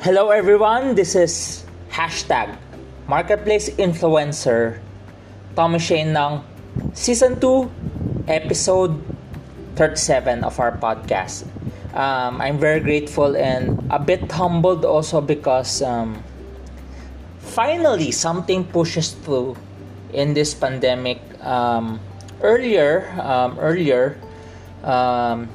Hello everyone, this is hashtag Marketplace Influencer Tommy Shane ng Season 2, Episode 37 of our podcast. Um, I'm very grateful and a bit humbled also because um, finally something pushes through in this pandemic. Um, earlier, um, earlier, um,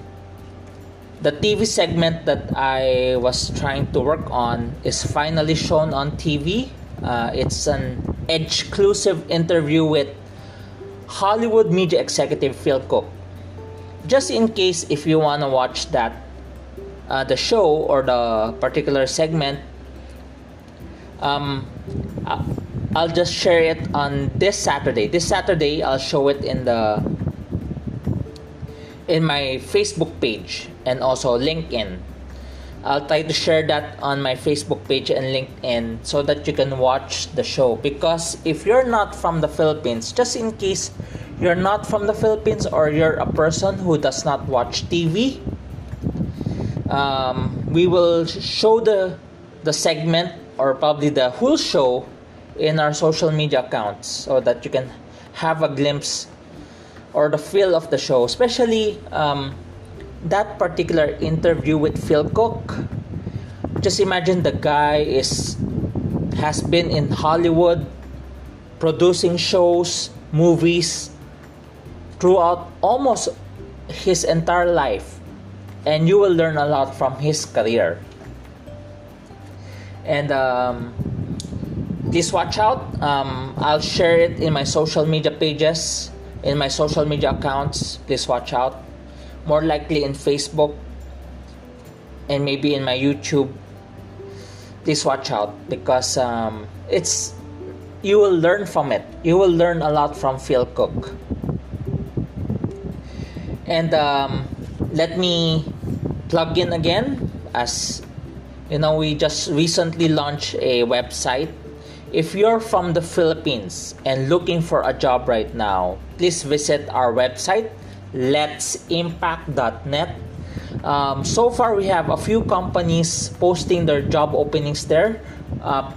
the TV segment that I was trying to work on is finally shown on TV. Uh, it's an exclusive interview with Hollywood media executive Phil Cook. Just in case if you want to watch that, uh, the show or the particular segment, um, I'll just share it on this Saturday. This Saturday, I'll show it in the in my Facebook page and also LinkedIn. I'll try to share that on my Facebook page and LinkedIn so that you can watch the show. Because if you're not from the Philippines, just in case you're not from the Philippines or you're a person who does not watch TV, um, we will show the the segment or probably the whole show in our social media accounts so that you can have a glimpse or the feel of the show, especially um, that particular interview with Phil Cook. Just imagine the guy is has been in Hollywood producing shows, movies throughout almost his entire life and you will learn a lot from his career. And um, please watch out. Um, I'll share it in my social media pages in my social media accounts. Please watch out. More likely in Facebook and maybe in my YouTube. Please watch out because um, it's you will learn from it. You will learn a lot from Phil Cook. And um, let me plug in again as you know we just recently launched a website if you're from the Philippines and looking for a job right now, please visit our website, let'simpact.net. Um, so far, we have a few companies posting their job openings there. Uh,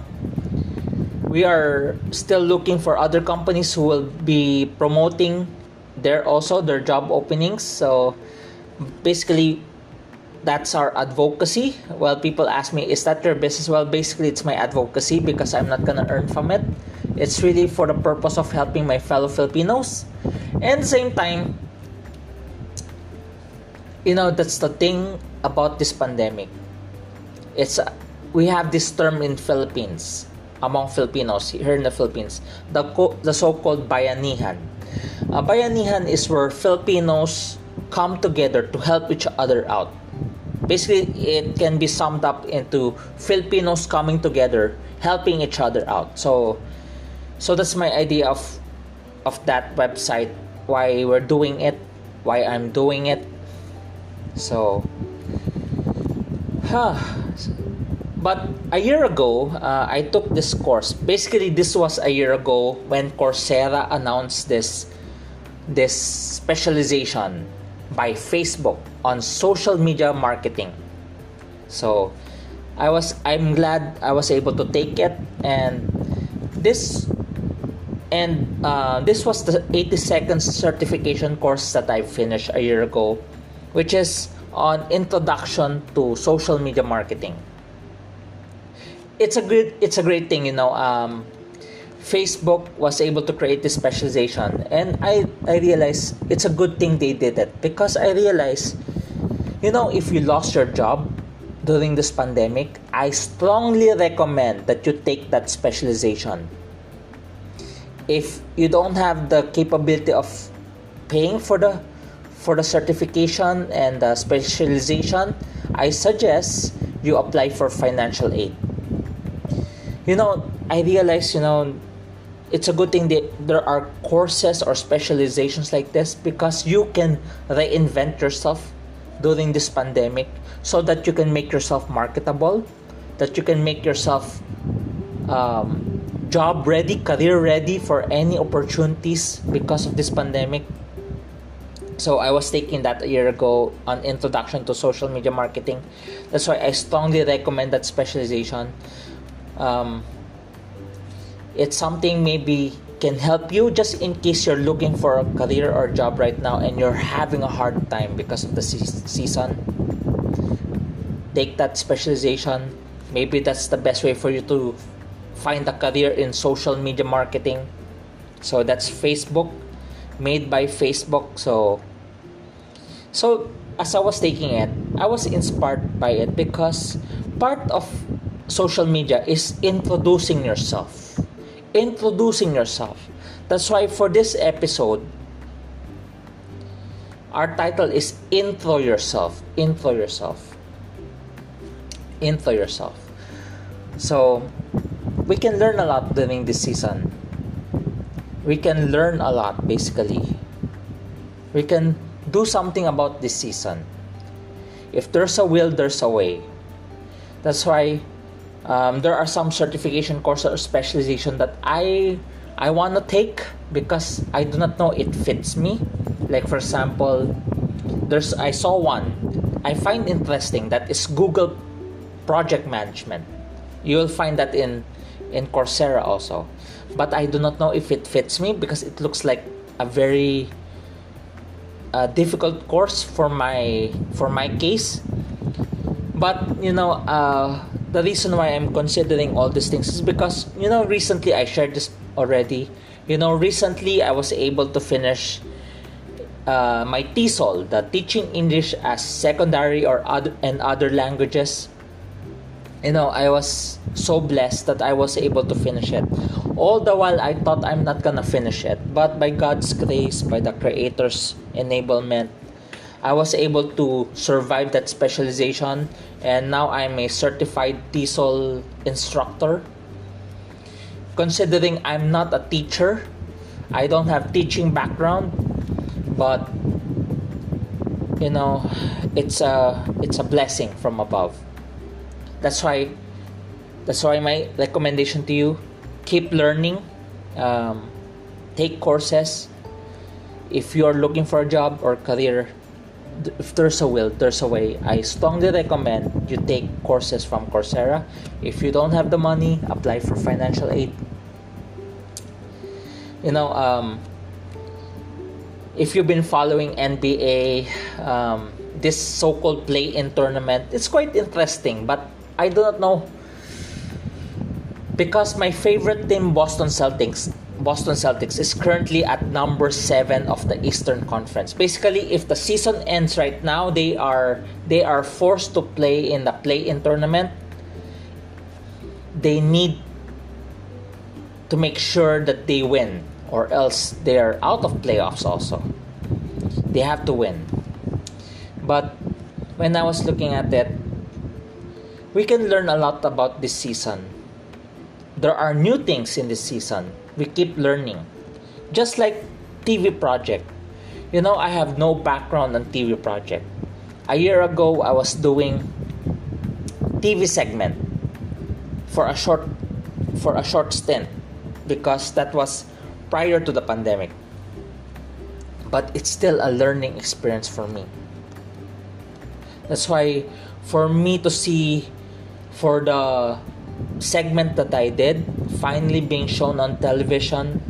we are still looking for other companies who will be promoting there also their job openings. So basically, that's our advocacy. Well, people ask me, is that your business? Well, basically, it's my advocacy because I'm not gonna earn from it. It's really for the purpose of helping my fellow Filipinos. And at the same time, you know, that's the thing about this pandemic. It's uh, we have this term in Philippines among Filipinos here in the Philippines, the co- the so-called bayanihan. Uh, bayanihan is where Filipinos come together to help each other out basically it can be summed up into Filipinos coming together, helping each other out. So so that's my idea of of that website, why we're doing it, why I'm doing it. So huh. But a year ago, uh, I took this course. Basically, this was a year ago when Coursera announced this this specialization by Facebook on social media marketing. So I was I'm glad I was able to take it and this and uh, this was the 80 seconds certification course that I finished a year ago which is on introduction to social media marketing it's a good it's a great thing you know um, Facebook was able to create this specialization. And I, I realized it's a good thing they did it. Because I realized you know if you lost your job during this pandemic I strongly recommend that you take that specialization. If you don't have the capability of paying for the for the certification and the specialization I suggest you apply for financial aid. You know I realize you know it's a good thing that there are courses or specializations like this because you can reinvent yourself during this pandemic so that you can make yourself marketable that you can make yourself um, job ready career ready for any opportunities because of this pandemic So I was taking that a year ago on introduction to social media marketing. That's why I strongly recommend that specialization. Um, it's something maybe can help you just in case you're looking for a career or job right now and you're having a hard time because of the season. Take that specialization. Maybe that's the best way for you to find a career in social media marketing. So that's facebook made by facebook. So so as i was taking it i was inspired by it because part of social media is introducing yourself introducing yourself that's why for this episode our title is intro yourself intro yourself Intro yourself. So, we can learn a lot during this season. We can learn a lot basically. We can do something about this season. If there's a will, there's a way. That's why um, there are some certification courses or specialization that I I want to take because I do not know it fits me. Like for example, there's I saw one I find interesting that is Google project management. You will find that in in Coursera also. But I do not know if it fits me because it looks like a very uh, difficult course for my for my case. But you know, uh, the reason why I'm considering all these things is because you know recently I shared this already. You know, recently I was able to finish uh, my TESOL, the Teaching English as Secondary or other and other languages you know, I was so blessed that I was able to finish it. All the while, I thought I'm not gonna finish it, but by God's grace, by the Creator's enablement, I was able to survive that specialization, and now I'm a certified TESOL instructor. Considering I'm not a teacher, I don't have teaching background, but you know, it's a it's a blessing from above that's why that's why my recommendation to you keep learning um, take courses if you're looking for a job or career if there's a will there's a way. I strongly recommend you take courses from coursera. If you don't have the money apply for financial aid. You know um, if you've been following nba um, this so-called play-in tournament it's quite interesting but I do not know. Because my favorite team Boston Celtics Boston Celtics is currently at number 7 of the Eastern Conference. Basically, if the season ends right now, they are they are forced to play in the play-in tournament. They need to make sure that they win or else they are out of playoffs also. They have to win. But when I was looking at it, we can learn a lot about this season. There are new things in this season. We keep learning. Just like TV project. You know, I have no background on TV project. A year ago, I was doing TV segment for a short for a short stint because that was prior to the pandemic. But it's still a learning experience for me. That's why for me to see for the segment that I did, finally being shown on television,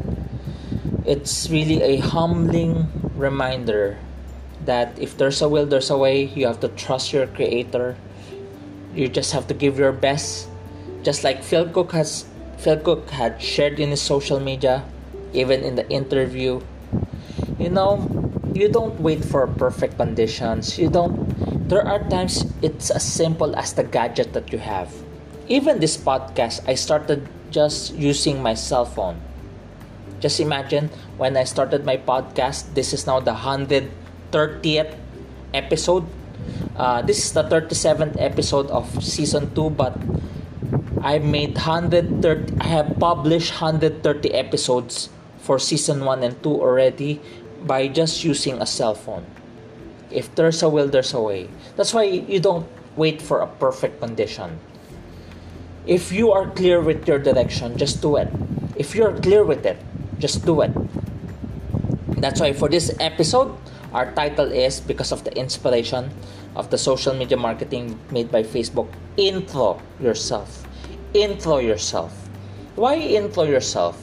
it's really a humbling reminder that if there's a will, there's a way. You have to trust your creator. You just have to give your best. Just like Phil Cook has Phil Cook had shared in his social media, even in the interview. You know, you don't wait for perfect conditions. You don't there are times it's as simple as the gadget that you have. Even this podcast, I started just using my cell phone. Just imagine when I started my podcast, this is now the 130th episode. Uh, this is the 37th episode of season 2, but I made 130 I have published 130 episodes for season 1 and 2 already by just using a cell phone. If there's a will, there's a way. That's why you don't wait for a perfect condition. If you are clear with your direction, just do it. If you're clear with it, just do it. That's why for this episode Our title is because of the inspiration of the social media marketing made by Facebook. Intro yourself. Intro yourself. Why intro yourself?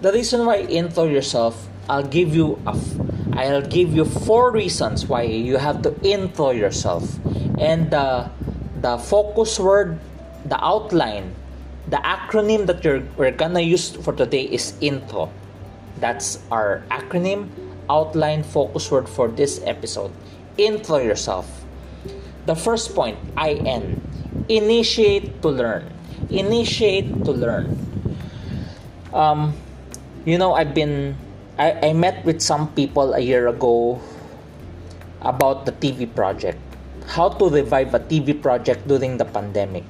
The reason why intro yourself, I'll give you a I'll give you four reasons why you have to intro yourself. And the the focus word, the outline, the acronym that you're, we're gonna use for today is intro. That's our acronym, outline, focus word for this episode. Intro yourself. The first point, IN. Initiate to learn. Initiate to learn. Um, you know, I've been, I, I met with some people a year ago about the TV project. How to revive a TV project during the pandemic.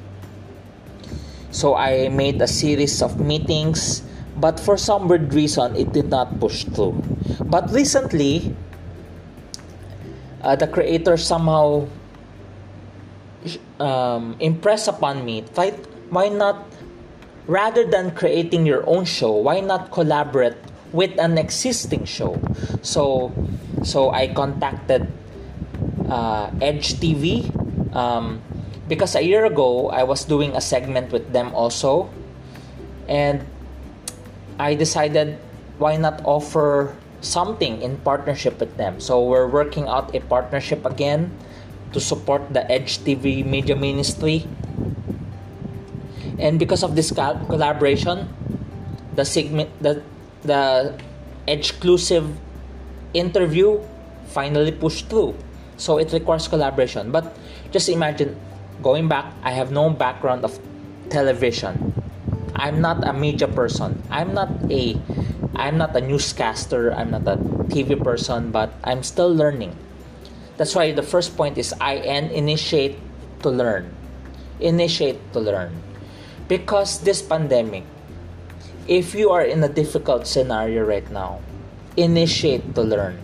So I made a series of meetings, but for some weird reason, it did not push through. But recently, uh, the creator somehow um, impressed upon me. Why, why not, rather than creating your own show, why not collaborate with an existing show? So, so I contacted uh, Edge TV. Um, because a year ago I was doing a segment with them also. And I decided why not offer something in partnership with them? So we're working out a partnership again to support the Edge TV media ministry. And because of this collaboration the segment the the exclusive interview finally pushed through. So it requires collaboration. But just imagine going back, I have no background of television. I'm not a media person. I'm not a I'm not a newscaster. I'm not a TV person, but I'm still learning. That's why the first point is I initiate to learn. Initiate to learn. Because this pandemic, if you are in a difficult scenario right now, initiate to learn.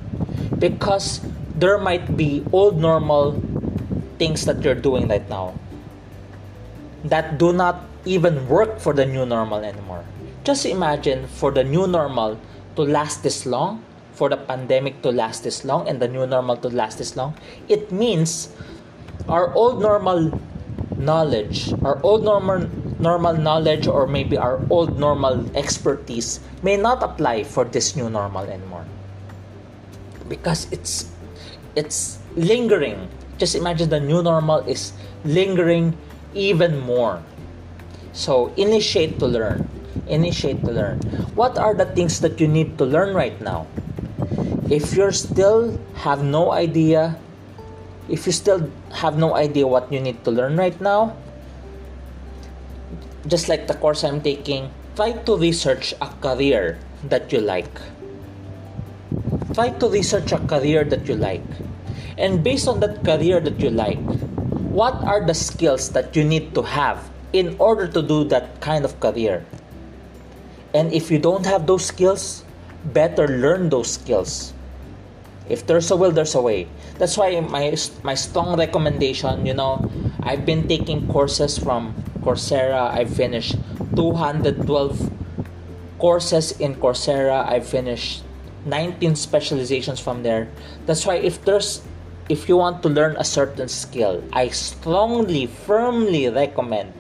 Because there might be old normal things that you're doing right now that do not even work for the new normal anymore. Just imagine for the new normal to last this long, for the pandemic to last this long, and the new normal to last this long. It means our old normal knowledge, our old normal normal knowledge, or maybe our old normal expertise may not apply for this new normal anymore because it's it's lingering just imagine the new normal is lingering even more. So initiate to learn. Initiate to learn. What are the things that you need to learn right now? If you still have no idea, if you still have no idea what you need to learn right now, just like the course I'm taking, try to research a career that you like. Try to research a career that you like and based on that career that you like, what are the skills that you need to have in order to do that kind of career? And if you don't have those skills, better learn those skills. If there's a will, there's a way. That's why my my strong recommendation, you know, I've been taking courses from Coursera. I finished 212 courses in Coursera. I finished 19 specializations from there. That's why if there's if you want to learn a certain skill, I strongly, firmly recommend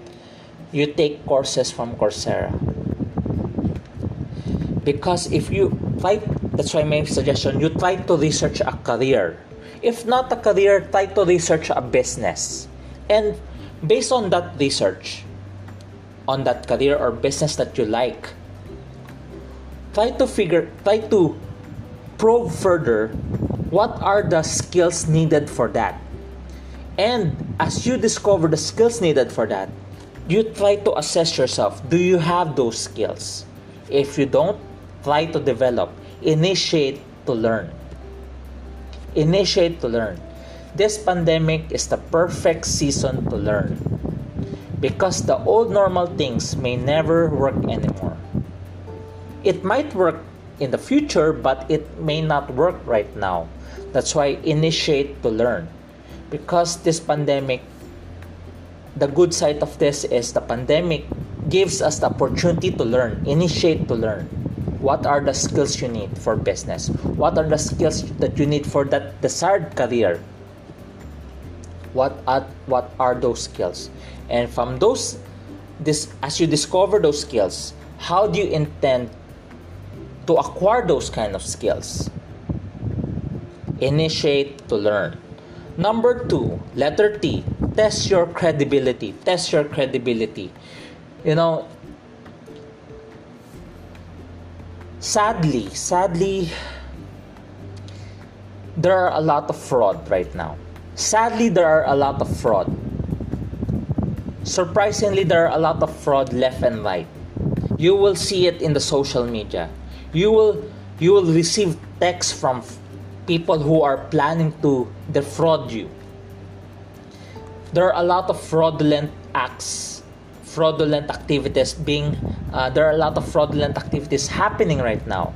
you take courses from Coursera. Because if you try, that's why my suggestion, you try to research a career. If not a career, try to research a business. And based on that research, on that career or business that you like, try to figure, try to probe further what are the skills needed for that? And as you discover the skills needed for that, you try to assess yourself do you have those skills? If you don't, try to develop, initiate to learn. Initiate to learn. This pandemic is the perfect season to learn because the old normal things may never work anymore. It might work in the future, but it may not work right now. That's why initiate to learn. Because this pandemic, the good side of this is the pandemic gives us the opportunity to learn, initiate to learn. what are the skills you need for business what are the skills that you need for that desired career what are what are those skills and from those this as you discover those skills how do you intend to acquire those kind of skills. Initiate to learn. Number 2 letter T test your credibility test your credibility. You know sadly sadly there are a lot of fraud right now. Sadly there are a lot of fraud. Surprisingly there are a lot of fraud left and right. You will see it in the social media you will you will receive texts from people who are planning to defraud you. There are a lot of fraudulent acts fraudulent activities being uh, there are a lot of fraudulent activities happening right now.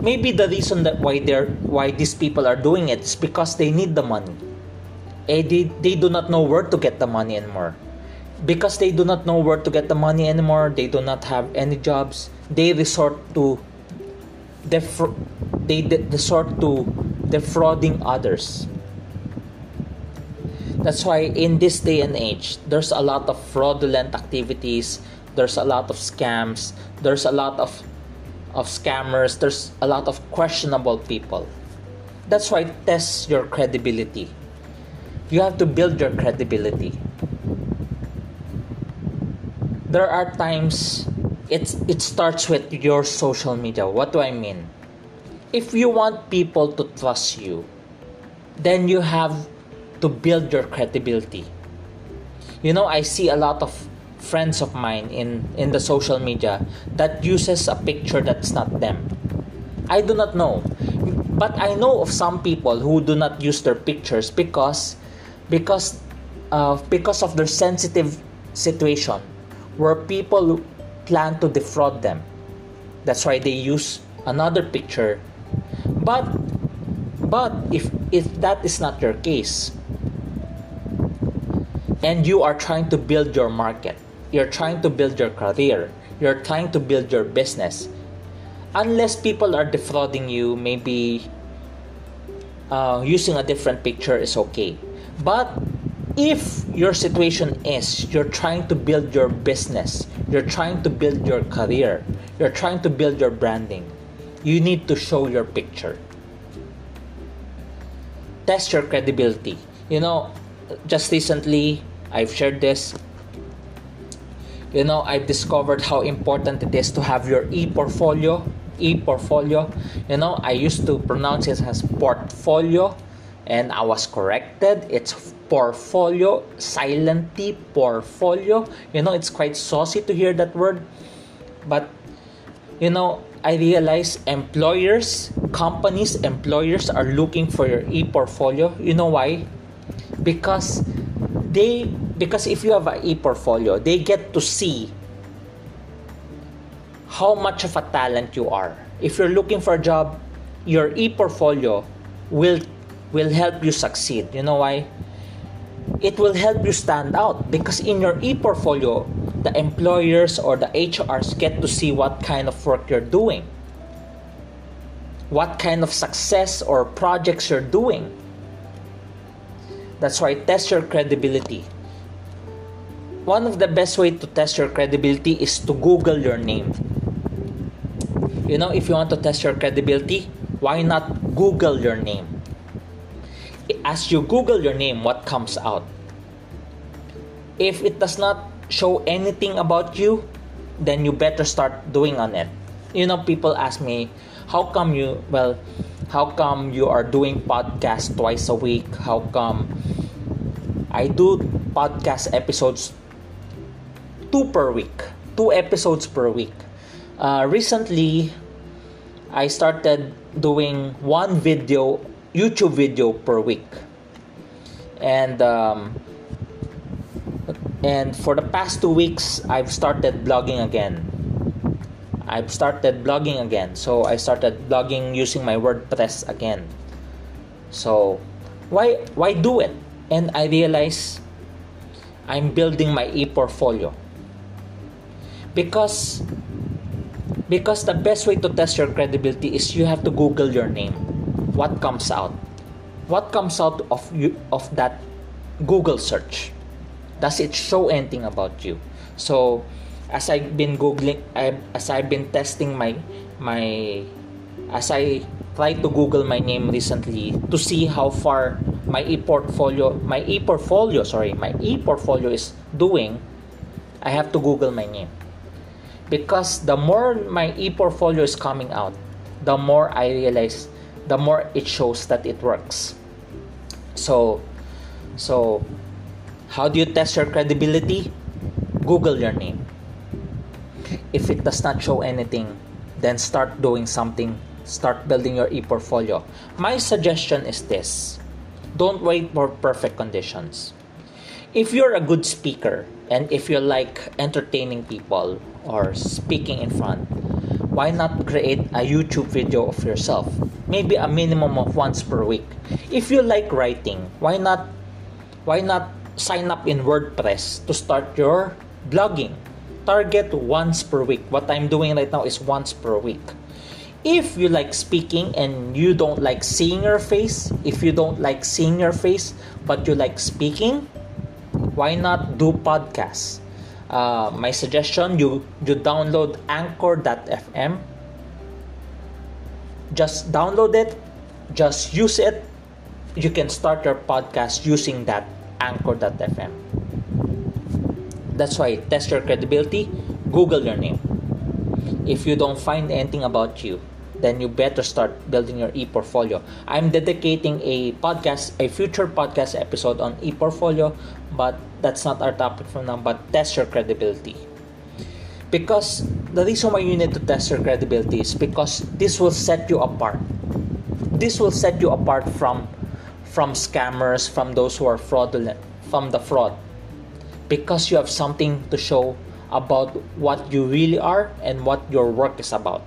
Maybe the reason that why they're why these people are doing it is because they need the money. Eh, they, they do not know where to get the money anymore. Because they do not know where to get the money anymore they do not have any jobs they resort to defra- they de- resort to defrauding others. That's why in this day and age there's a lot of fraudulent activities there's a lot of scams there's a lot of of scammers there's a lot of questionable people. That's why test your credibility. You have to build your credibility. There are times it's it starts with your social media. What do i mean? If you want people to trust you then you have to build your credibility. You know i see a lot of friends of mine in in the social media that uses a picture that's not them. I do not know. But i know of some people who do not use their pictures because because uh, because of their sensitive situation where people plan to defraud them. That's why they use another picture. But but if if that is not your case and you are trying to build your market, you're trying to build your career, you're trying to build your business, unless people are defrauding you, maybe uh, using a different picture is okay. But if your situation is you're trying to build your business, you're trying to build your career, you're trying to build your branding, you need to show your picture. Test your credibility. You know, just recently I've shared this. You know, I've discovered how important it is to have your e portfolio. E portfolio. You know, I used to pronounce it as portfolio and I was corrected. It's portfolio, silent T, portfolio. You know, it's quite saucy to hear that word. But, you know, I realize employers, companies, employers are looking for your e-portfolio. You know why? Because they because if you have an e-portfolio, they get to see how much of a talent you are. If you're looking for a job, your e-portfolio will will help you succeed. You know why? it will help you stand out because in your e-portfolio the employers or the HRs get to see what kind of work you're doing what kind of success or projects you're doing that's why test your credibility one of the best way to test your credibility is to google your name you know if you want to test your credibility why not google your name as you Google your name, what comes out? If it does not show anything about you, then you better start doing on it. You know, people ask me, how come you, well, how come you are doing podcast twice a week? How come I do podcast episodes two per week, two episodes per week? Uh, recently, I started doing one video YouTube video per week. And um, and for the past two weeks, I've started blogging again. I've started blogging again. So I started blogging using my WordPress again. So why why do it? And I realize I'm building my e-portfolio. Because because the best way to test your credibility is you have to google your name what comes out. What comes out of you of that google search? Does it show anything about you? So as i've been googling I, as i've been testing my my as i tried to google my name recently to see how far my e-portfolio my e-portfolio sorry my e-portfolio is doing i have to google my name. Because the more my e-portfolio is coming out the more i realize the more it shows that it works. So so how do you test your credibility? Google your name. If it does not show anything then start doing something. Start building your e-portfolio. My suggestion is this. Don't wait for perfect conditions. If you're a good speaker and if you like entertaining people or speaking in front, why not create a YouTube video of yourself? Maybe a minimum of once per week. If you like writing, why not why not sign up in WordPress to start your blogging? Target once per week. What I'm doing right now is once per week. If you like speaking and you don't like seeing your face, if you don't like seeing your face but you like speaking, why not do podcasts? Uh, my suggestion you you download anchor.fm just download it just use it. You can start your podcast using that anchor.fm that's why test your credibility google your name. If you don't find anything about you then you better start building your e-portfolio. I'm dedicating a podcast, a future podcast episode on e-portfolio, but that's not our topic for now, but test your credibility. Because the reason why you need to test your credibility is because this will set you apart. This will set you apart from from scammers, from those who are fraudulent, from the fraud. Because you have something to show about what you really are and what your work is about.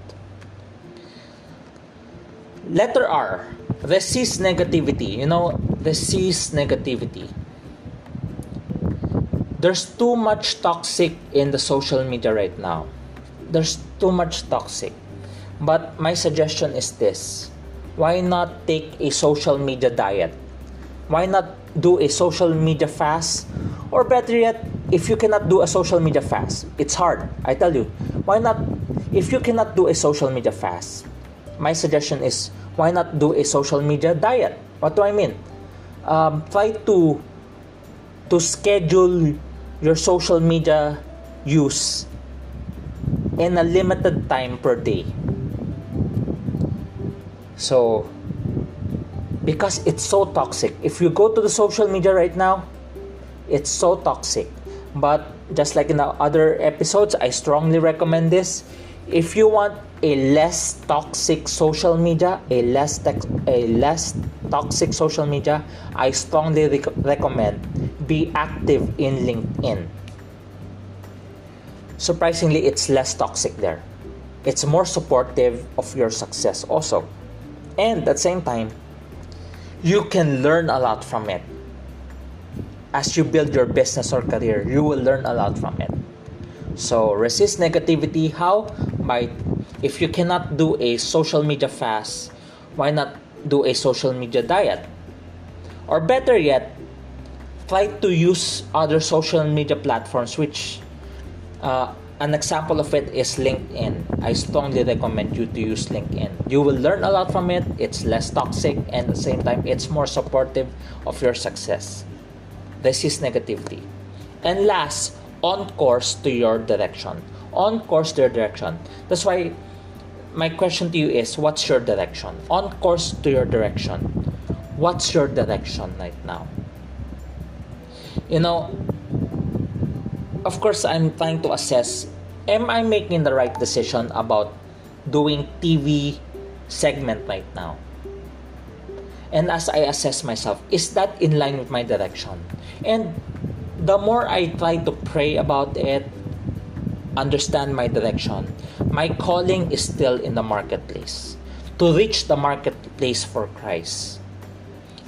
Letter R, resist negativity. You know, resist negativity. There's too much toxic in the social media right now. There's too much toxic. But my suggestion is this why not take a social media diet? Why not do a social media fast? Or better yet, if you cannot do a social media fast, it's hard. I tell you, why not? If you cannot do a social media fast, my suggestion is why not do a social media diet? What do I mean? Um, try to to schedule your social media use in a limited time per day. So, because it's so toxic. If you go to the social media right now, it's so toxic. But just like in the other episodes, I strongly recommend this. If you want a less toxic social media, a less tex- a less toxic social media, I strongly rec- recommend be active in LinkedIn. Surprisingly, it's less toxic there. It's more supportive of your success also. And at the same time, you can learn a lot from it. As you build your business or career, you will learn a lot from it. So resist negativity. How? By if you cannot do a social media fast, why not do a social media diet? Or better yet, try to use other social media platforms which uh, an example of it is LinkedIn. I strongly recommend you to use LinkedIn. You will learn a lot from it. It's less toxic and at the same time it's more supportive of your success. This is negativity. And last, on course to your direction. On course to your direction. That's why my question to you is what's your direction? On course to your direction. What's your direction right now? You know, of course, I'm trying to assess am I making the right decision about doing TV segment right now? And as I assess myself, is that in line with my direction? And the more I try to pray about it, understand my direction, my calling is still in the marketplace to reach the marketplace for Christ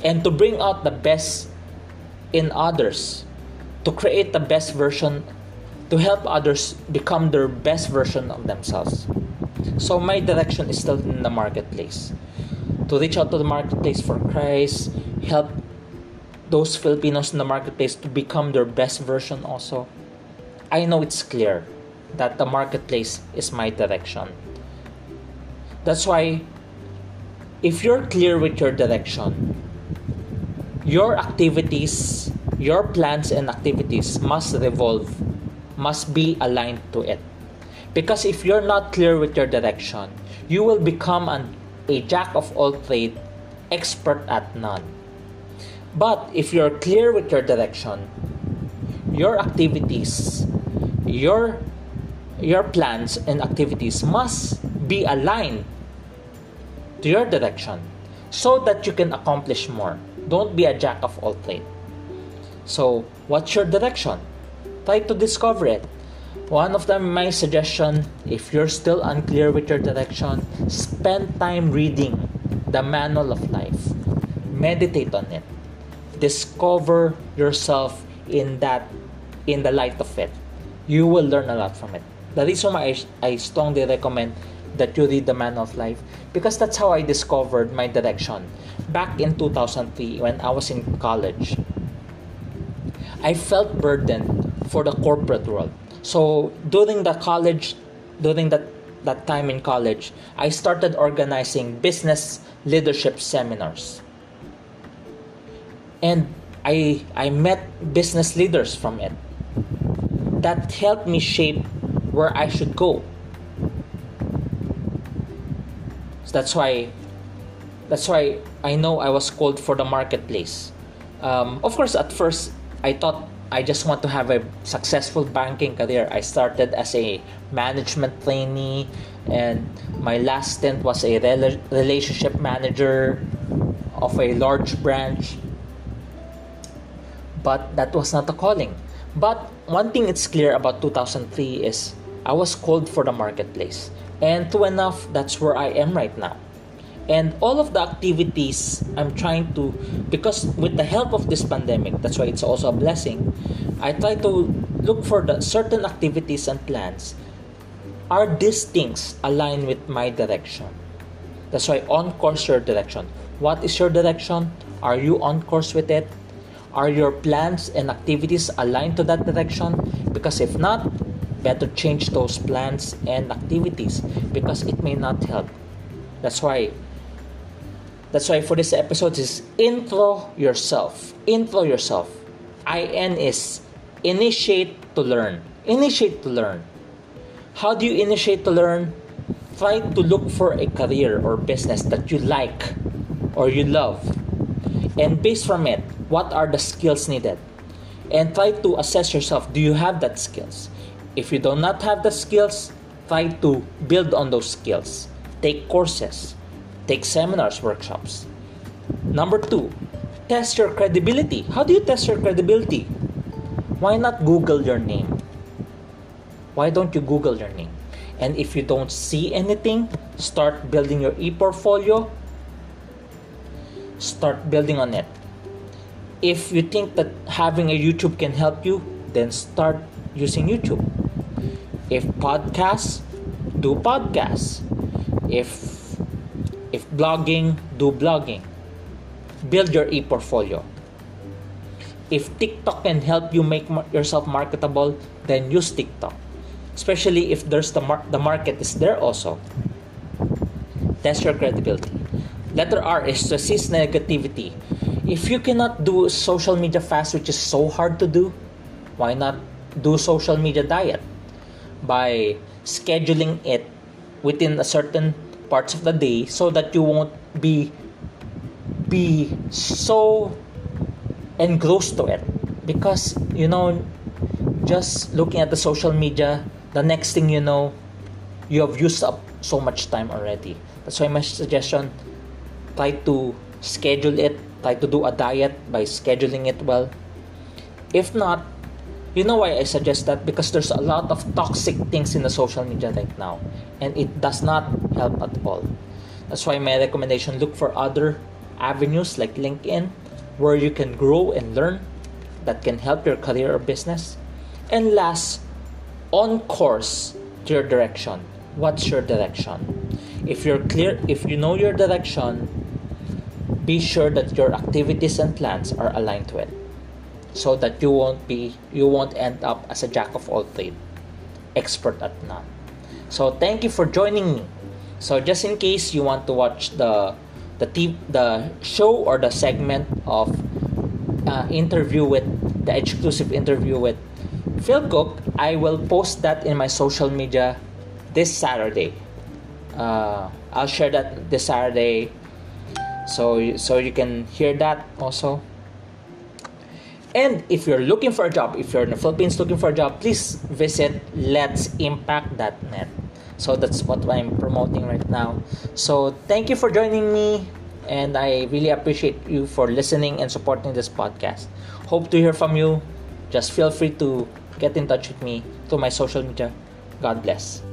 and to bring out the best in others, to create the best version to help others become their best version of themselves. So my direction is still in the marketplace. To reach out to the marketplace for Christ, help those Filipinos in the marketplace to become their best version also. I know it's clear that the marketplace is my direction. That's why if you're clear with your direction, your activities, your plans and activities must revolve, must be aligned to it. Because if you're not clear with your direction, you will become an, a jack of all trade, expert at none. But if you're clear with your direction, your activities, your your plans and activities must be aligned to your direction so that you can accomplish more. Don't be a jack of all trades. So, what's your direction? Try to discover it. One of them, my suggestion, if you're still unclear with your direction, spend time reading the manual of life. Meditate on it. Discover yourself in that, in the light of it. You will learn a lot from it. The reason why I, I strongly recommend that you read the Man of life because that's how I discovered my direction back in 2003 when I was in college. I felt burdened for the corporate world. So during the college, during that that time in college, I started organizing business leadership seminars. And I I met business leaders from it. That helped me shape where I should go So that's why that's why I know I was called for the marketplace. Um, of course, at first I thought I just want to have a successful banking career. I started as a management trainee, and my last stint was a rel- relationship manager of a large branch. But that was not a calling. But one thing it's clear about 2003 is I was called for the marketplace. And true enough, that's where I am right now. And all of the activities I'm trying to, because with the help of this pandemic, that's why it's also a blessing, I try to look for the certain activities and plans. Are these things aligned with my direction? That's why on course your direction. What is your direction? Are you on course with it? Are your plans and activities aligned to that direction? Because if not, better change those plans and activities because it may not help. That's why that's why for this episode is intro yourself. Intro yourself. In is initiate to learn. Initiate to learn. How do you initiate to learn? Try to look for a career or business that you like or you love. And based from it what are the skills needed? And try to assess yourself do you have that skills if you do not have the skills, try to build on those skills. Take courses, take seminars, workshops. Number two, test your credibility. How do you test your credibility? Why not Google your name? Why don't you Google your name? And if you don't see anything, start building your e portfolio. Start building on it. If you think that having a YouTube can help you, then start using YouTube if podcasts do podcasts. If if blogging do blogging. Build your e-portfolio. If tiktok can help you make yourself marketable then use tiktok. Especially if there's the, mar- the market is there also. Test your credibility. Letter r is to resist negativity. If you cannot do social media fast which is so hard to do why not do social media diet by scheduling it within a certain parts of the day so that you won't be be so engrossed to it. Because you know just looking at the social media the next thing you know you have used up so much time already. That's why my suggestion try to schedule it try to do a diet by scheduling it well. If not you know why I suggest that? Because there's a lot of toxic things in the social media right now, and it does not help at all. That's why my recommendation look for other avenues like LinkedIn where you can grow and learn that can help your career or business. And last, on course to your direction. What's your direction? If you're clear, if you know your direction, be sure that your activities and plans are aligned to it so that you won't be you won't end up as a jack of all trade expert at none so thank you for joining me so just in case you want to watch the the t- the show or the segment of uh, interview with the exclusive interview with Phil Cook, I will post that in my social media this Saturday. Uh, I'll share that this Saturday, so so you can hear that also. And if you're looking for a job, if you're in the Philippines looking for a job, please visit Let's Impact.net. So that's what I'm promoting right now. So thank you for joining me, and I really appreciate you for listening and supporting this podcast. Hope to hear from you. Just feel free to get in touch with me through my social media. God bless.